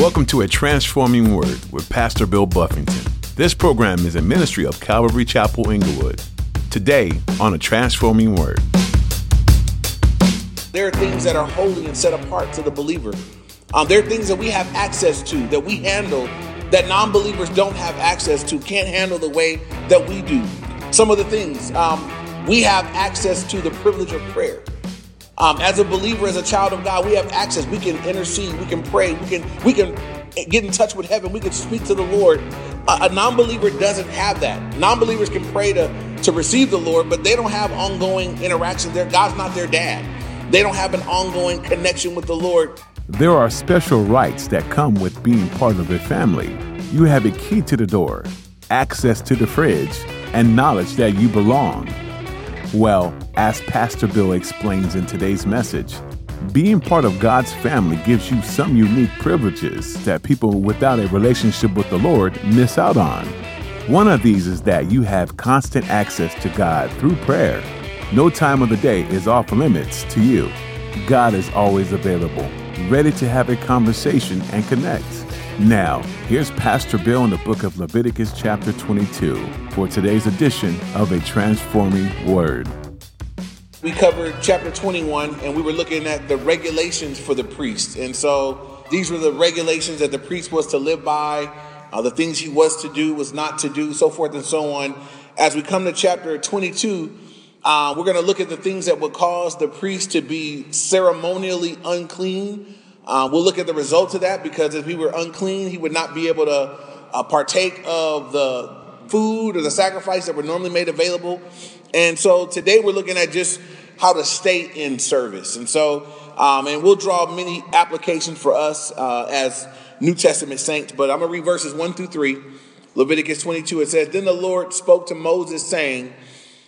Welcome to A Transforming Word with Pastor Bill Buffington. This program is a ministry of Calvary Chapel Inglewood. Today on A Transforming Word. There are things that are holy and set apart to the believer. Um, there are things that we have access to, that we handle, that non believers don't have access to, can't handle the way that we do. Some of the things um, we have access to the privilege of prayer. Um, as a believer, as a child of God, we have access. We can intercede. We can pray. We can we can get in touch with heaven. We can speak to the Lord. A, a non-believer doesn't have that. Non-believers can pray to to receive the Lord, but they don't have ongoing interaction. There, God's not their dad. They don't have an ongoing connection with the Lord. There are special rights that come with being part of a family. You have a key to the door, access to the fridge, and knowledge that you belong. Well, as Pastor Bill explains in today's message, being part of God's family gives you some unique privileges that people without a relationship with the Lord miss out on. One of these is that you have constant access to God through prayer. No time of the day is off limits to you. God is always available, ready to have a conversation and connect. Now, here's Pastor Bill in the book of Leviticus, chapter 22, for today's edition of A Transforming Word. We covered chapter 21 and we were looking at the regulations for the priest. And so these were the regulations that the priest was to live by, uh, the things he was to do, was not to do, so forth and so on. As we come to chapter 22, uh, we're going to look at the things that would cause the priest to be ceremonially unclean uh, we'll look at the results of that because if he were unclean, he would not be able to uh, partake of the food or the sacrifice that were normally made available. And so today we're looking at just how to stay in service. And so, um, and we'll draw many applications for us uh, as New Testament saints, but I'm going to read verses 1 through 3. Leviticus 22, it says, Then the Lord spoke to Moses, saying,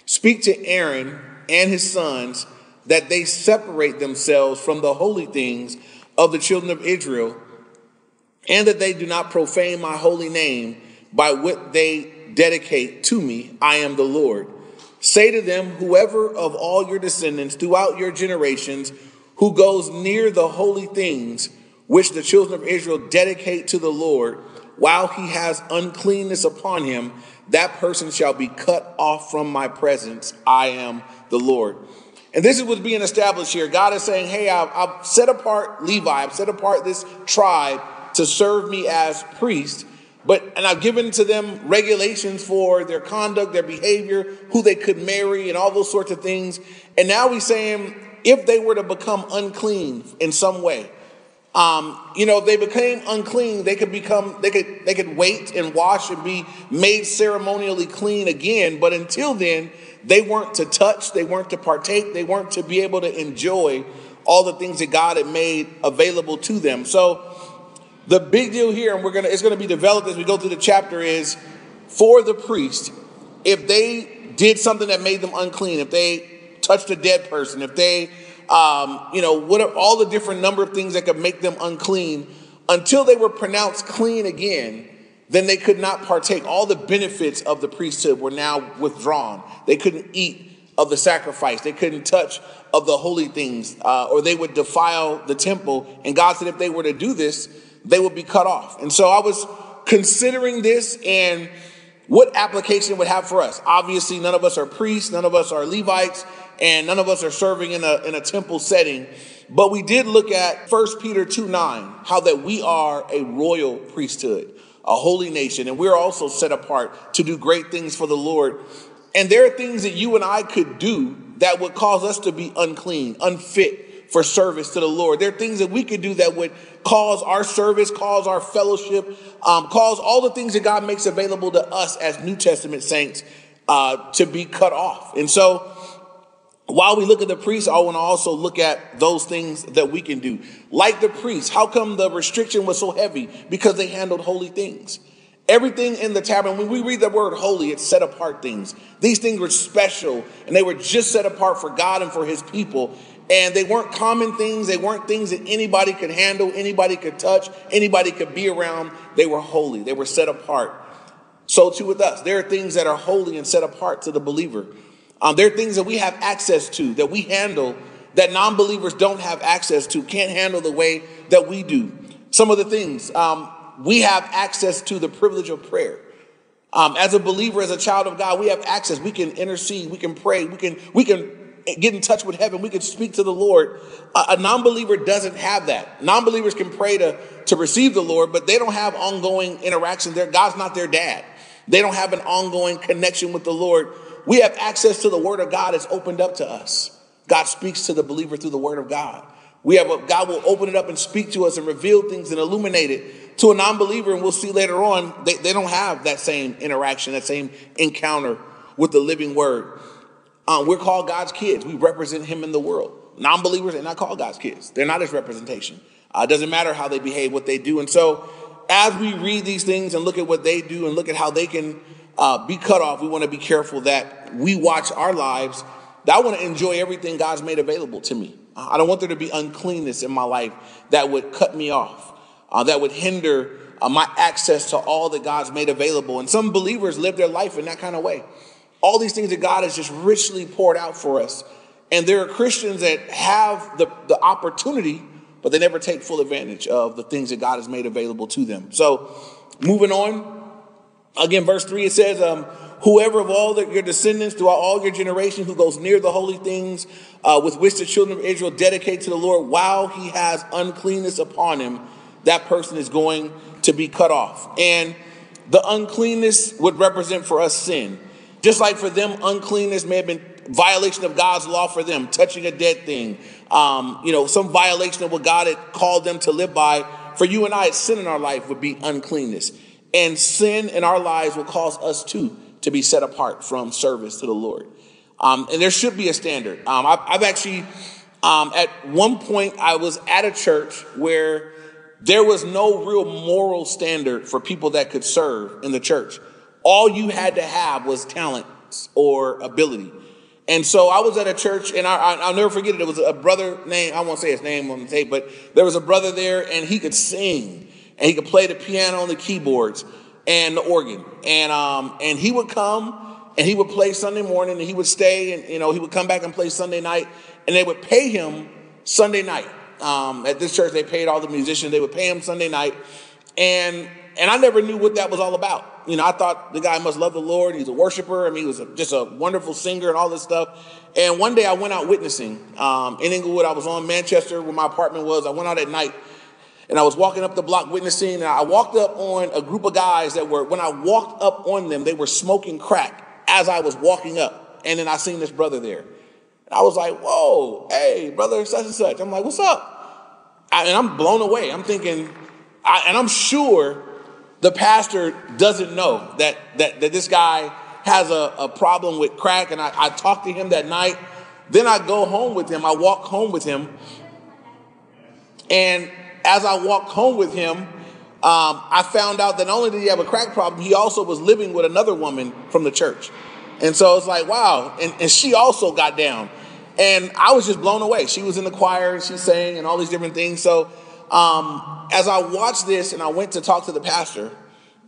Speak to Aaron and his sons that they separate themselves from the holy things of the children of Israel, and that they do not profane my holy name by what they dedicate to me. I am the Lord. Say to them, whoever of all your descendants throughout your generations who goes near the holy things which the children of Israel dedicate to the Lord, while he has uncleanness upon him, that person shall be cut off from my presence. I am the Lord. And this is what's being established here. God is saying, hey, I've, I've, set apart Levi, I've set apart this tribe to serve me as priest, but and I've given to them regulations for their conduct, their behavior, who they could marry, and all those sorts of things. And now he's saying, if they were to become unclean in some way, um, you know, if they became unclean, they could become, they could, they could wait and wash and be made ceremonially clean again. But until then, they weren't to touch, they weren't to partake, they weren't to be able to enjoy all the things that God had made available to them. So the big deal here, and we're gonna it's gonna be developed as we go through the chapter, is for the priest, if they did something that made them unclean, if they touched a dead person, if they um, you know, what are all the different number of things that could make them unclean until they were pronounced clean again then they could not partake. All the benefits of the priesthood were now withdrawn. They couldn't eat of the sacrifice. They couldn't touch of the holy things, uh, or they would defile the temple. And God said if they were to do this, they would be cut off. And so I was considering this and what application would have for us. Obviously, none of us are priests, none of us are Levites, and none of us are serving in a, in a temple setting. But we did look at 1 Peter 2 9, how that we are a royal priesthood a holy nation, and we're also set apart to do great things for the Lord. And there are things that you and I could do that would cause us to be unclean, unfit for service to the Lord. There are things that we could do that would cause our service, cause our fellowship, um, cause all the things that God makes available to us as New Testament saints uh, to be cut off. And so while we look at the priests, I want to also look at those things that we can do. Like the priests, how come the restriction was so heavy? Because they handled holy things. Everything in the tabernacle, when we read the word holy, it's set apart things. These things were special and they were just set apart for God and for his people. And they weren't common things. They weren't things that anybody could handle, anybody could touch, anybody could be around. They were holy. They were set apart. So too with us. There are things that are holy and set apart to the believer. Um, there are things that we have access to, that we handle, that non believers don't have access to, can't handle the way that we do. some of the things. Um, we have access to the privilege of prayer. Um, as a believer, as a child of God, we have access. We can intercede. We can pray. We can we can get in touch with heaven. We can speak to the Lord. A, a non-believer doesn't have that. Non-believers can pray to to receive the Lord, but they don't have ongoing interaction. There, God's not their dad. They don't have an ongoing connection with the Lord. We have access to the Word of God. It's opened up to us. God speaks to the believer through the Word of God. We have a, God will open it up and speak to us and reveal things and illuminate it to a non-believer, and we'll see later on they, they don't have that same interaction, that same encounter with the living Word. Um, we're called God's kids. We represent Him in the world. Non-believers are not called God's kids. They're not His representation. Uh, it doesn't matter how they behave, what they do, and so as we read these things and look at what they do and look at how they can uh, be cut off, we want to be careful that we watch our lives. That I want to enjoy everything God's made available to me. I don't want there to be uncleanness in my life that would cut me off, uh, that would hinder uh, my access to all that God's made available. And some believers live their life in that kind of way. All these things that God has just richly poured out for us. And there are Christians that have the, the opportunity, but they never take full advantage of the things that God has made available to them. So, moving on, again, verse 3, it says, um, Whoever of all the, your descendants throughout all your generation who goes near the holy things uh, with which the children of Israel dedicate to the Lord while he has uncleanness upon him, that person is going to be cut off. And the uncleanness would represent for us sin. Just like for them, uncleanness may have been violation of God's law for them, touching a dead thing, um, you know, some violation of what God had called them to live by. For you and I, sin in our life would be uncleanness. And sin in our lives will cause us too to be set apart from service to the Lord. Um, and there should be a standard. Um, I've, I've, actually, um, at one point, I was at a church where there was no real moral standard for people that could serve in the church. All you had to have was talent or ability. And so I was at a church, and I, will never forget it. It was a brother named, I won't say his name on the tape, but there was a brother there, and he could sing, and he could play the piano and the keyboards and the organ. And, um, and he would come and he would play Sunday morning and he would stay and, you know, he would come back and play Sunday night and they would pay him Sunday night. Um, at this church, they paid all the musicians. They would pay him Sunday night. And, and I never knew what that was all about. You know, I thought the guy must love the Lord. He's a worshiper. I mean, he was a, just a wonderful singer and all this stuff. And one day I went out witnessing um, in Inglewood. I was on Manchester where my apartment was. I went out at night and I was walking up the block witnessing, and I walked up on a group of guys that were, when I walked up on them, they were smoking crack as I was walking up. And then I seen this brother there. And I was like, whoa, hey, brother, such and such. I'm like, what's up? I, and I'm blown away. I'm thinking, I, and I'm sure the pastor doesn't know that, that, that this guy has a, a problem with crack. And I, I talked to him that night. Then I go home with him. I walk home with him. And as I walked home with him, um, I found out that not only did he have a crack problem, he also was living with another woman from the church. And so it's like, wow. And, and she also got down. And I was just blown away. She was in the choir she sang and all these different things. So um, as I watched this and I went to talk to the pastor,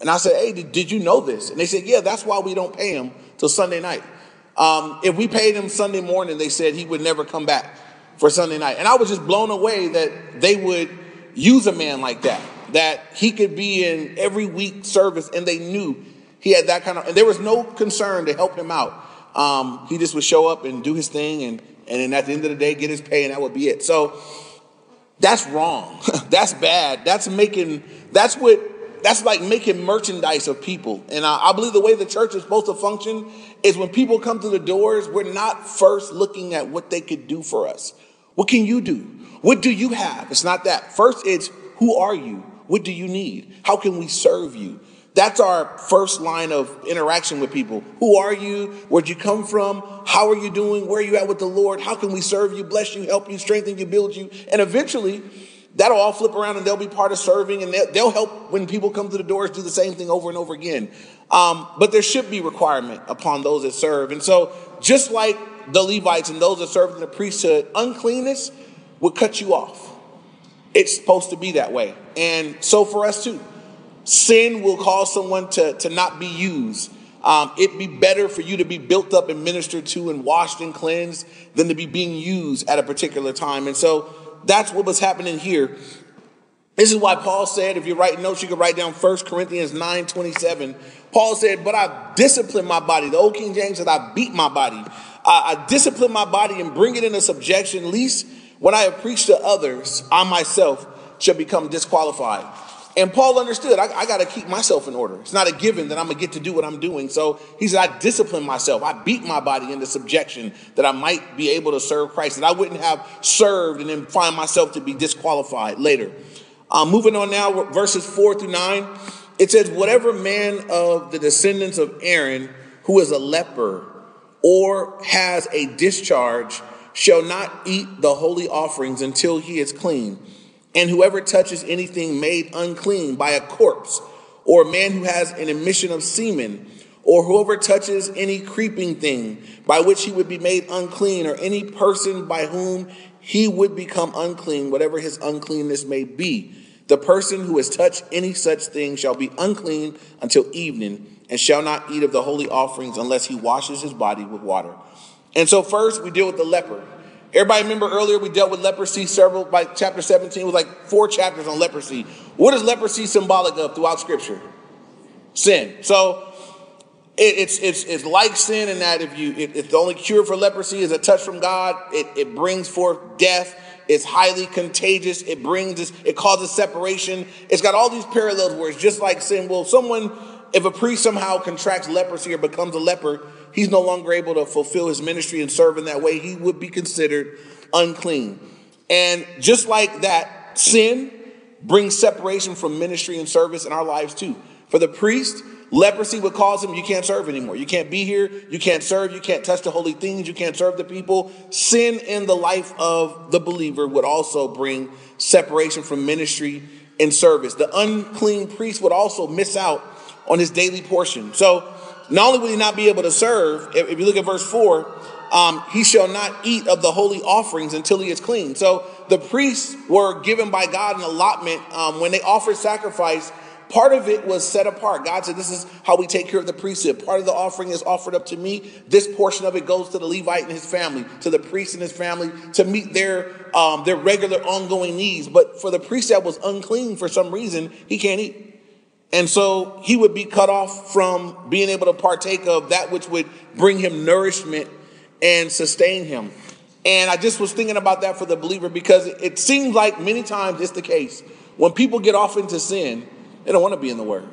and I said, hey, did, did you know this? And they said, yeah, that's why we don't pay him till Sunday night. Um, if we paid him Sunday morning, they said he would never come back for Sunday night. And I was just blown away that they would use a man like that, that he could be in every week service and they knew he had that kind of, and there was no concern to help him out. Um, he just would show up and do his thing and, and then at the end of the day get his pay and that would be it. So that's wrong. that's bad. That's making, that's what, that's like making merchandise of people. And I, I believe the way the church is supposed to function is when people come through the doors, we're not first looking at what they could do for us. What can you do? What do you have? It's not that. First, it's who are you? What do you need? How can we serve you? That's our first line of interaction with people. Who are you? Where'd you come from? How are you doing? Where are you at with the Lord? How can we serve you, bless you, help you, strengthen you, build you? And eventually, that'll all flip around and they'll be part of serving and they'll, help when people come to the doors do the same thing over and over again. Um, but there should be requirement upon those that serve. And so, just like the Levites and those that served in the priesthood, uncleanness would cut you off. It's supposed to be that way. And so for us too, sin will cause someone to, to not be used. Um, it'd be better for you to be built up and ministered to and washed and cleansed than to be being used at a particular time. And so that's what was happening here. This is why Paul said, if you're writing notes, you can write down 1 Corinthians 9 27. Paul said, But I discipline my body. The old King James said, I beat my body. I, I discipline my body and bring it into subjection, least when I have preached to others, I myself shall become disqualified. And Paul understood, I, I got to keep myself in order. It's not a given that I'm going to get to do what I'm doing. So he said, I discipline myself. I beat my body into subjection that I might be able to serve Christ, that I wouldn't have served and then find myself to be disqualified later. Um, moving on now, verses four through nine, it says, Whatever man of the descendants of Aaron who is a leper or has a discharge shall not eat the holy offerings until he is clean. And whoever touches anything made unclean by a corpse, or a man who has an emission of semen, or whoever touches any creeping thing by which he would be made unclean, or any person by whom he would become unclean, whatever his uncleanness may be. The person who has touched any such thing shall be unclean until evening, and shall not eat of the holy offerings unless he washes his body with water. And so, first, we deal with the leper. Everybody remember earlier we dealt with leprosy several by chapter 17 it was like four chapters on leprosy. What is leprosy symbolic of throughout scripture? Sin. So it, it's it's it's like sin in that if you if, if, the only cure for leprosy is a touch from God, it, it brings forth death. It's highly contagious. It brings it causes separation. It's got all these parallels where it's just like sin. Well, someone, if a priest somehow contracts leprosy or becomes a leper, he's no longer able to fulfill his ministry and serve in that way, he would be considered unclean. And just like that, sin brings separation from ministry and service in our lives too. For the priest, leprosy would cause him, you can't serve anymore. You can't be here, you can't serve, you can't touch the holy things, you can't serve the people. Sin in the life of the believer would also bring separation from ministry and service. The unclean priest would also miss out on his daily portion. So not only will he not be able to serve, if, you look at verse 4, um, he shall not eat of the holy offerings until he is clean. So the priests were given by God an allotment um, when they offered sacrifice. Part of it was set apart. God said, This is how we take care of the priesthood. Part of the offering is offered up to me. This portion of it goes to the Levite and his family, to the priest and his family, to meet their, um, their regular ongoing needs. But for the priest that was unclean for some reason, he can't eat. And so he would be cut off from being able to partake of that which would bring him nourishment and sustain him. And I just was thinking about that for the believer because it seems like many times it's the case. When people get off into sin, they don't want to be in the Word.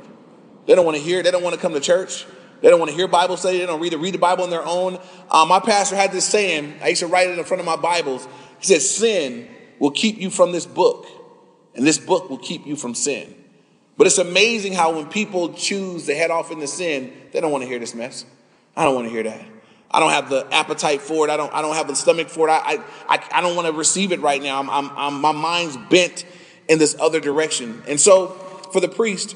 They don't want to hear, they don't want to come to church. They don't want to hear Bible study. They don't read, read the Bible on their own. Um, my pastor had this saying, I used to write it in front of my Bibles. He said, Sin will keep you from this book, and this book will keep you from sin. But it's amazing how when people choose to head off into sin, they don't want to hear this mess. I don't want to hear that. I don't have the appetite for it. I don't, I don't have the stomach for it. I, I, I don't want to receive it right now. I'm, I'm, I'm, my mind's bent in this other direction. And so for the priest,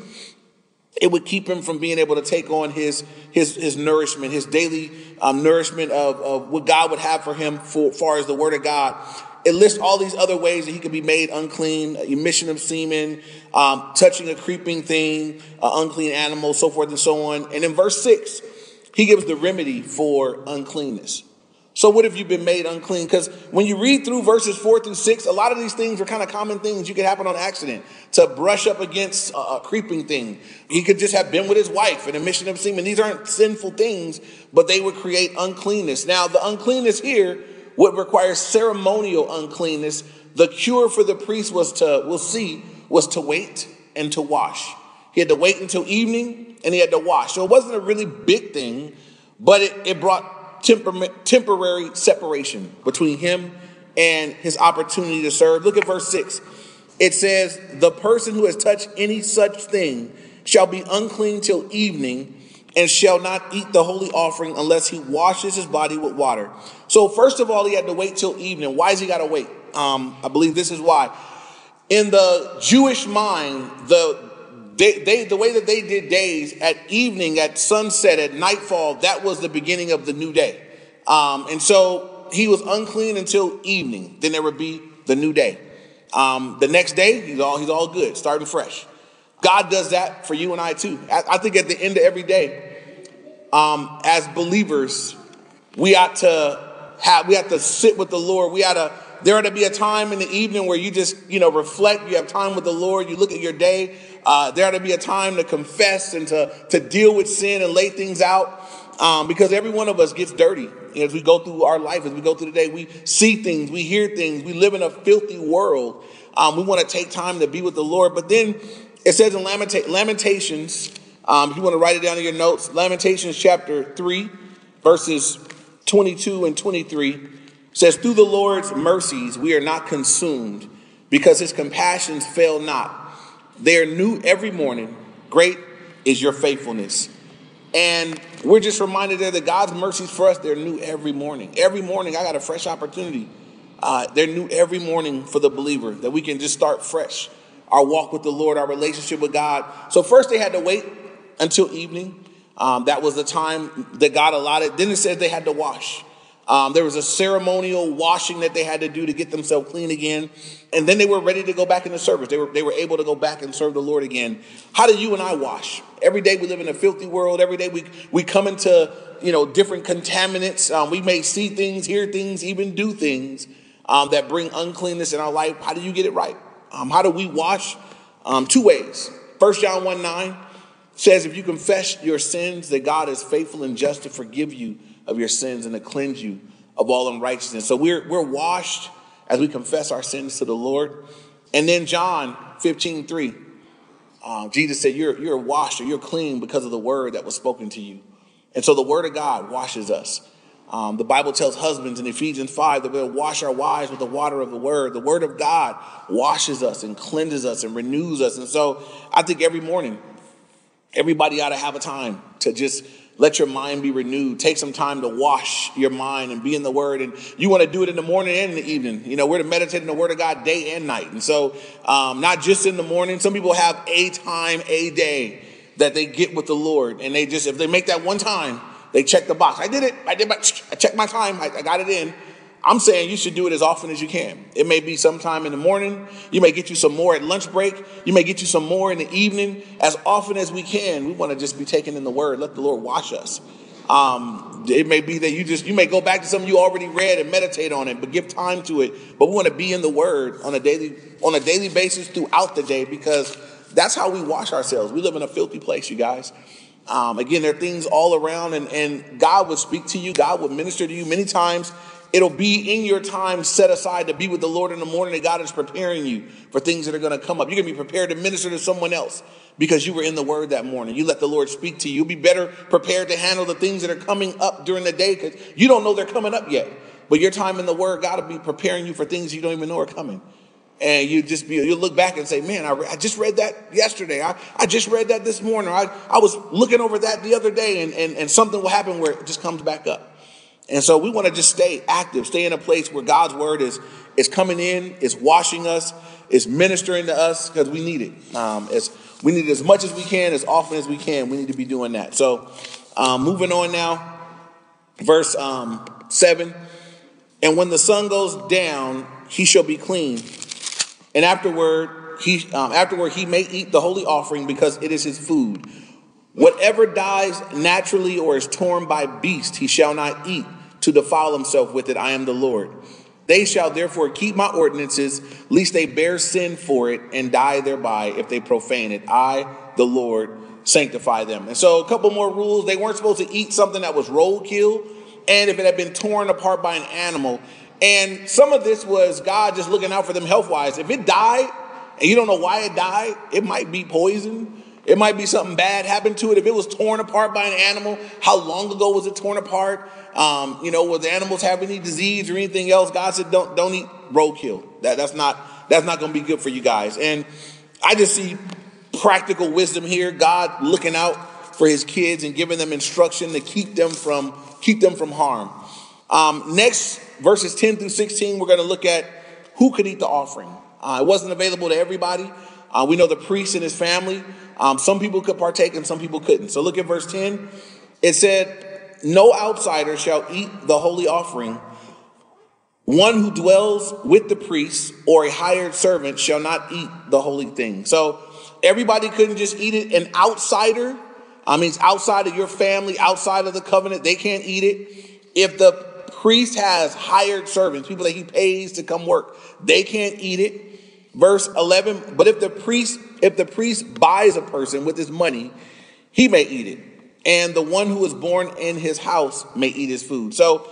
it would keep him from being able to take on his, his, his nourishment, his daily um, nourishment of, of what God would have for him for far as the word of God it lists all these other ways that he could be made unclean emission of semen, um, touching a creeping thing, uh, unclean animal, so forth and so on. And in verse 6, he gives the remedy for uncleanness. So, what have you been made unclean? Because when you read through verses four through six, a lot of these things are kind of common things. You could happen on accident to brush up against a, creeping thing. He could just have been with his wife and emission of semen. These aren't sinful things, but they would create uncleanness. Now, the uncleanness here what requires ceremonial uncleanness, the cure for the priest was to, we'll see, was to wait and to wash. He had to wait until evening and he had to wash. So it wasn't a really big thing, but it, it brought temporary separation between him and his opportunity to serve. Look at verse 6. It says, The person who has touched any such thing shall be unclean till evening and shall not eat the holy offering unless he washes his body with water. So, first of all, he had to wait till evening. Why has he got to wait? Um, I believe this is why. In the Jewish mind, the they, they, the way that they did days at evening, at sunset, at nightfall, that was the beginning of the new day. Um, and so he was unclean until evening. Then there would be the new day. Um, the next day, he's all he's all good, starting fresh. God does that for you and I too. I think at the end of every day, um, as believers, we ought to have, we have to sit with the Lord. We ought to there ought to be a time in the evening where you just, you know, reflect. You have time with the Lord. You look at your day. Uh, there ought to be a time to confess and to, to deal with sin and lay things out. Um, because every one of us gets dirty as we go through our life, as we go through the day. We see things, we hear things, we live in a filthy world. Um, we want to take time to be with the Lord. But then it says in Lamenta- Lamentations, um, if you want to write it down in your notes, Lamentations chapter 3, verses 22 and 23 says, Through the Lord's mercies we are not consumed, because his compassions fail not. They are new every morning. Great is your faithfulness. And we're just reminded there that God's mercies for us, they're new every morning. Every morning, I got a fresh opportunity. Uh, they're new every morning for the believer, that we can just start fresh our walk with the Lord, our relationship with God. So, first, they had to wait until evening. Um, that was the time that God allotted. Then it says they had to wash. Um, there was a ceremonial washing that they had to do to get themselves clean again. And then they were ready to go back into service. They were, they were able to go back and serve the Lord again. How do you and I wash? Every day we live in a filthy world. Every day we, we come into you know different contaminants. Um, we may see things, hear things, even do things um, that bring uncleanness in our life. How do you get it right? Um, how do we wash? Um, two ways. First John 1 9 says, If you confess your sins, that God is faithful and just to forgive you of your sins and to cleanse you of all unrighteousness. So we're, we're washed as we confess our sins to the Lord. And then John 15, 3, uh, Jesus said, you're, you're washed or you're clean because of the word that was spoken to you. And so the word of God washes us. Um, the Bible tells husbands in Ephesians 5 that we'll wash our wives with the water of the word. The word of God washes us and cleanses us and renews us. And so I think every morning, everybody ought to have a time to just let your mind be renewed. Take some time to wash your mind and be in the Word. And you want to do it in the morning and in the evening. You know, we're to meditate in the Word of God day and night. And so, um, not just in the morning. Some people have a time, a day that they get with the Lord. And they just, if they make that one time, they check the box. I did it. I did my, I checked my time. I, I got it in. I'm saying you should do it as often as you can. It may be sometime in the morning. You may get you some more at lunch break. You may get you some more in the evening. As often as we can, we want to just be taken in the word. Let the Lord wash us. Um, it may be that you just you may go back to something you already read and meditate on it, but give time to it. But we want to be in the Word on a daily on a daily basis throughout the day because that's how we wash ourselves. We live in a filthy place, you guys. Um, again, there are things all around, and, and God would speak to you. God would minister to you many times It'll be in your time set aside to be with the Lord in the morning that God is preparing you for things that are going to come up. You're going to be prepared to minister to someone else because you were in the Word that morning. You let the Lord speak to you. You'll be better prepared to handle the things that are coming up during the day because you don't know they're coming up yet. But your time in the Word, God will be preparing you for things you don't even know are coming. And you just be, you look back and say, man, I, re- I, just read that yesterday. I, I just read that this morning. I, I was looking over that the other day and, and, and something will happen where it just comes back up. And so we want to just stay active, stay in a place where God's word is, is coming in, is washing us, is ministering to us because we need it. Um, we need it as much as we can, as often as we can. We need to be doing that. So um, moving on now, verse um, 7. And when the sun goes down, he shall be clean. And afterward, he, um, afterward, he may eat the holy offering because it is his food. Whatever dies naturally or is torn by beast, he shall not eat to defile himself with it. I am the Lord. They shall therefore keep my ordinances, lest they bear sin for it and die thereby if they profane it. I, the Lord, sanctify them. And so, a couple more rules. They weren't supposed to eat something that was roadkill, and if it had been torn apart by an animal. And some of this was God just looking out for them health wise. If it died and you don't know why it died, it might be poison. It might be something bad happened to it. If it was torn apart by an animal, how long ago was it torn apart? Um, you know, was the animals have any disease or anything else? God said, don't don't eat roadkill. That that's not that's not going to be good for you guys. And I just see practical wisdom here. God looking out for His kids and giving them instruction to keep them from keep them from harm. Um, next, verses ten through sixteen, we're going to look at who could eat the offering. Uh, it wasn't available to everybody. Uh, we know the priest and his family. Um, some people could partake and some people couldn't. So look at verse 10. It said, No outsider shall eat the holy offering. One who dwells with the priest or a hired servant shall not eat the holy thing. So everybody couldn't just eat it. An outsider, I mean, outside of your family, outside of the covenant, they can't eat it. If the priest has hired servants, people that he pays to come work. They can't eat it. Verse 11, but if the priest if the priest buys a person with his money, he may eat it. And the one who is born in his house may eat his food. So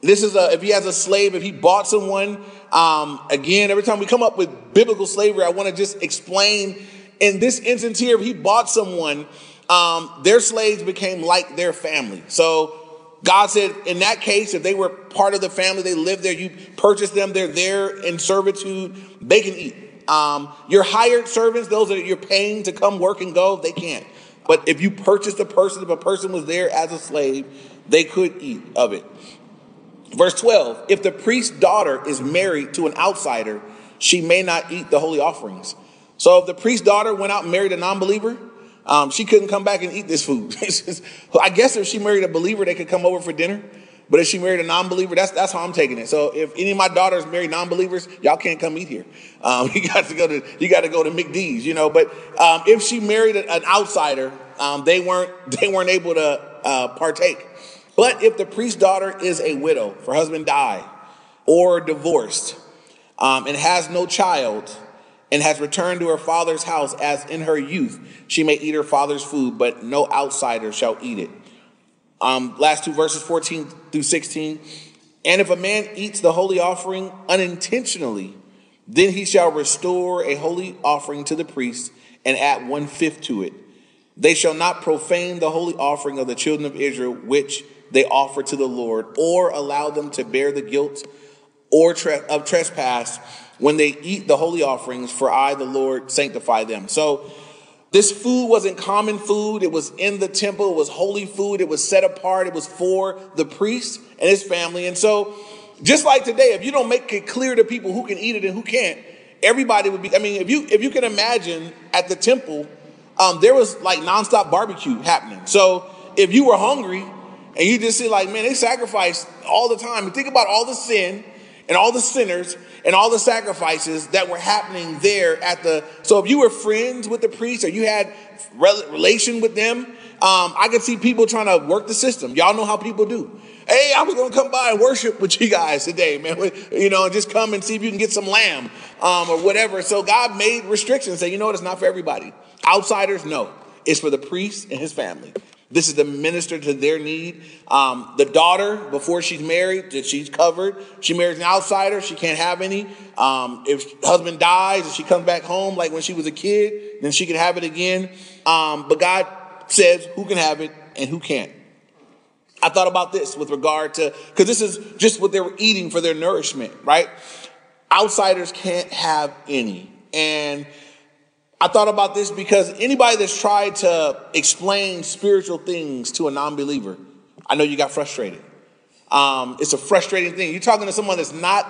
this is a if he has a slave, if he bought someone, um, again, every time we come up with biblical slavery, I want to just explain in this instance here, if he bought someone, um, their slaves became like their family. So God said, in that case, if they were part of the family, they lived there, you purchased them, they're there in servitude, they can eat. Um, your hired servants, those that you're paying to come work and go, they can't. But if you purchased a person, if a person was there as a slave, they could eat of it. Verse 12 If the priest's daughter is married to an outsider, she may not eat the holy offerings. So if the priest's daughter went out and married a non believer, um, she couldn't come back and eat this food. I guess if she married a believer, they could come over for dinner. But if she married a non-believer, that's that's how I'm taking it. So if any of my daughters marry non-believers, y'all can't come eat here. Um, you got to go to you got to go to McDee's, you know. But um, if she married an outsider, um, they weren't they weren't able to uh, partake. But if the priest's daughter is a widow, her husband died, or divorced, um, and has no child, and has returned to her father's house as in her youth, she may eat her father's food, but no outsider shall eat it. Um, last two verses, 14 through 16. And if a man eats the holy offering unintentionally, then he shall restore a holy offering to the priest and add one fifth to it. They shall not profane the holy offering of the children of Israel, which they offer to the Lord, or allow them to bear the guilt or tre- of trespass when they eat the holy offerings, for I, the Lord, sanctify them. So this food wasn't common food. It was in the temple. It was holy food. It was set apart. It was for the priest and his family. And so, just like today, if you don't make it clear to people who can eat it and who can't, everybody would be. I mean, if you if you can imagine at the temple, um, there was like nonstop barbecue happening. So if you were hungry and you just see like, man, they sacrifice all the time. And think about all the sin and all the sinners and all the sacrifices that were happening there at the. So if you were friends with the priest or you had relation with them, um, I could see people trying to work the system. Y'all know how people do. Hey, I was to come by and worship with you guys today, man. You know, just come and see if you can get some lamb um, or whatever. So God made restrictions. Say, you know what? It's not for everybody. Outsiders, no. It's for the priest and his family. This is to minister to their need. Um, the daughter, before she's married, that she's covered. She marries an outsider, she can't have any. Um, if husband dies and she comes back home, like when she was a kid, then she can have it again. Um, but God says who can have it and who can't. I thought about this with regard to, because this is just what they were eating for their nourishment, right? Outsiders can't have any. And I thought about this because anybody that's tried to explain spiritual things to a non believer, I know you got frustrated. Um, it's a frustrating thing. You're talking to someone that's not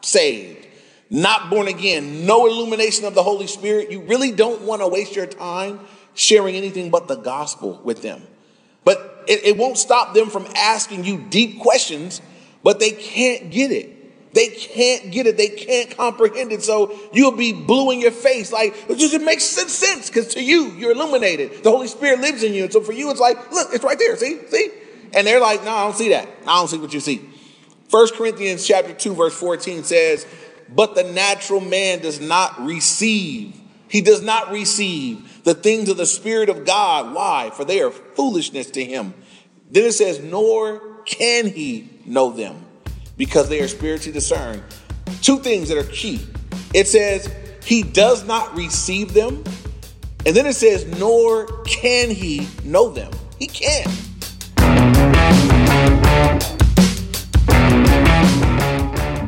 saved, not born again, no illumination of the Holy Spirit. You really don't want to waste your time sharing anything but the gospel with them. But it, it won't stop them from asking you deep questions, but they can't get it. They can't get it. They can't comprehend it. So you'll be blue in your face. Like, it just it makes sense because to you, you're illuminated. The Holy Spirit lives in you. And so for you, it's like, look, it's right there. See? See? And they're like, no, I don't see that. I don't see what you see. First Corinthians chapter 2, verse 14 says, But the natural man does not receive. He does not receive the things of the Spirit of God. Why? For they are foolishness to him. Then it says, Nor can he know them because they are spiritually discerned. Two things that are key. It says, He does not receive them. And then it says, Nor can He know them. He can't.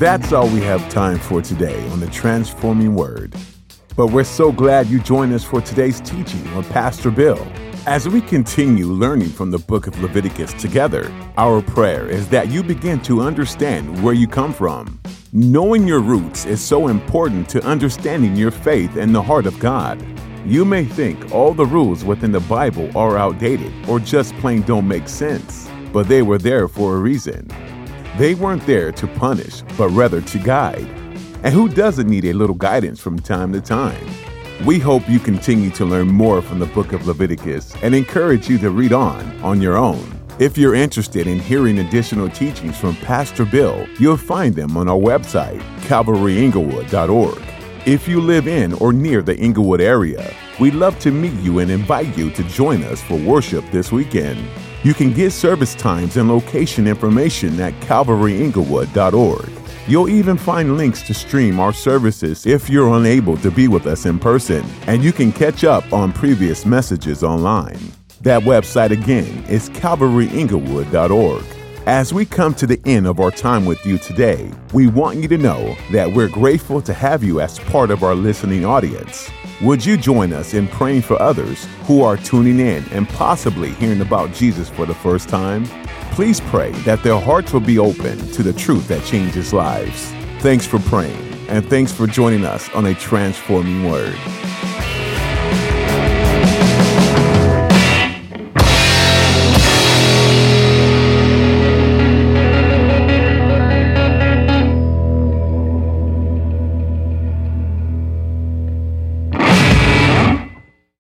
That's all we have time for today on the Transforming Word. But we're so glad you joined us for today's teaching on Pastor Bill. As we continue learning from the book of Leviticus together, our prayer is that you begin to understand where you come from. Knowing your roots is so important to understanding your faith and the heart of God. You may think all the rules within the Bible are outdated or just plain don't make sense, but they were there for a reason. They weren't there to punish, but rather to guide. And who doesn't need a little guidance from time to time? We hope you continue to learn more from the book of Leviticus and encourage you to read on on your own. If you're interested in hearing additional teachings from Pastor Bill, you'll find them on our website, calvaryinglewood.org. If you live in or near the Inglewood area, we'd love to meet you and invite you to join us for worship this weekend. You can get service times and location information at calvaryinglewood.org. You'll even find links to stream our services if you're unable to be with us in person, and you can catch up on previous messages online. That website again is calvaryinglewood.org. As we come to the end of our time with you today, we want you to know that we're grateful to have you as part of our listening audience. Would you join us in praying for others who are tuning in and possibly hearing about Jesus for the first time? Please pray that their hearts will be open to the truth that changes lives. Thanks for praying, and thanks for joining us on a transforming word.